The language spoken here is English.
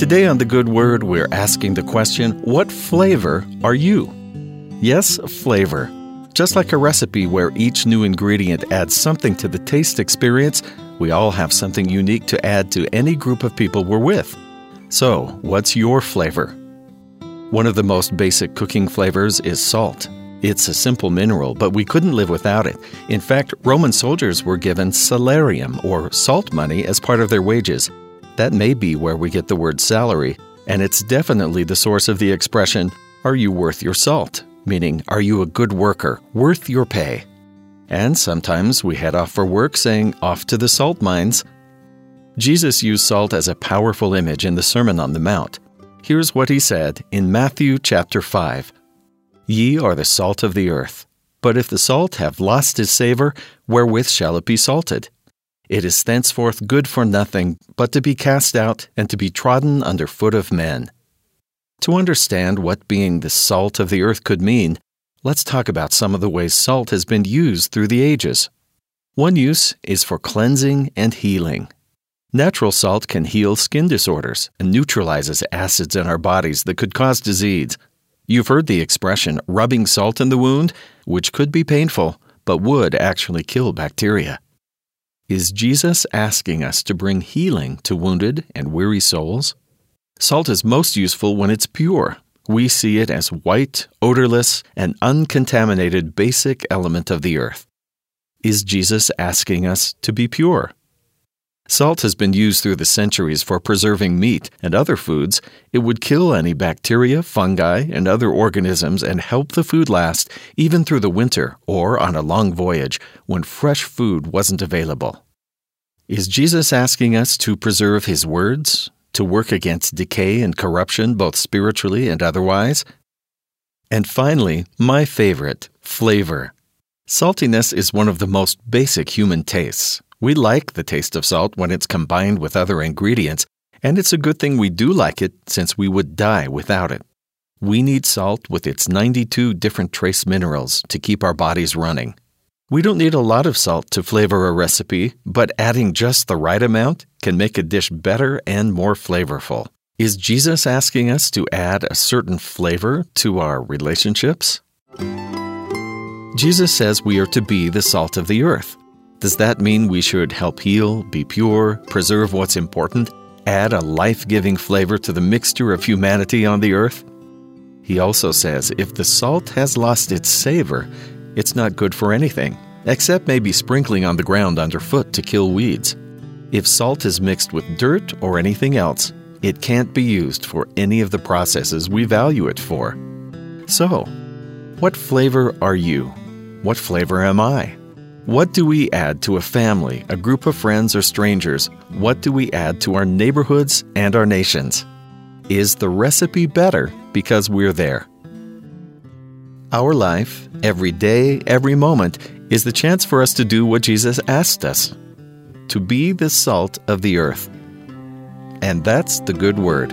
Today on The Good Word, we're asking the question What flavor are you? Yes, flavor. Just like a recipe where each new ingredient adds something to the taste experience, we all have something unique to add to any group of people we're with. So, what's your flavor? One of the most basic cooking flavors is salt. It's a simple mineral, but we couldn't live without it. In fact, Roman soldiers were given salarium, or salt money, as part of their wages. That may be where we get the word salary, and it's definitely the source of the expression, Are you worth your salt? meaning, Are you a good worker, worth your pay? And sometimes we head off for work saying, Off to the salt mines. Jesus used salt as a powerful image in the Sermon on the Mount. Here's what he said in Matthew chapter 5 Ye are the salt of the earth. But if the salt have lost his savour, wherewith shall it be salted? It is thenceforth good for nothing but to be cast out and to be trodden under foot of men. To understand what being the salt of the earth could mean, let's talk about some of the ways salt has been used through the ages. One use is for cleansing and healing. Natural salt can heal skin disorders and neutralizes acids in our bodies that could cause disease. You've heard the expression rubbing salt in the wound, which could be painful, but would actually kill bacteria. Is Jesus asking us to bring healing to wounded and weary souls? Salt is most useful when it's pure. We see it as white, odorless, and uncontaminated basic element of the earth. Is Jesus asking us to be pure? Salt has been used through the centuries for preserving meat and other foods. It would kill any bacteria, fungi, and other organisms and help the food last even through the winter or on a long voyage when fresh food wasn't available. Is Jesus asking us to preserve His words, to work against decay and corruption both spiritually and otherwise? And finally, my favorite, flavor. Saltiness is one of the most basic human tastes. We like the taste of salt when it's combined with other ingredients, and it's a good thing we do like it since we would die without it. We need salt with its 92 different trace minerals to keep our bodies running. We don't need a lot of salt to flavor a recipe, but adding just the right amount can make a dish better and more flavorful. Is Jesus asking us to add a certain flavor to our relationships? Jesus says we are to be the salt of the earth. Does that mean we should help heal, be pure, preserve what's important, add a life giving flavor to the mixture of humanity on the earth? He also says if the salt has lost its savor, it's not good for anything, except maybe sprinkling on the ground underfoot to kill weeds. If salt is mixed with dirt or anything else, it can't be used for any of the processes we value it for. So, what flavor are you? What flavor am I? What do we add to a family, a group of friends, or strangers? What do we add to our neighborhoods and our nations? Is the recipe better because we're there? Our life, every day, every moment, is the chance for us to do what Jesus asked us to be the salt of the earth. And that's the good word.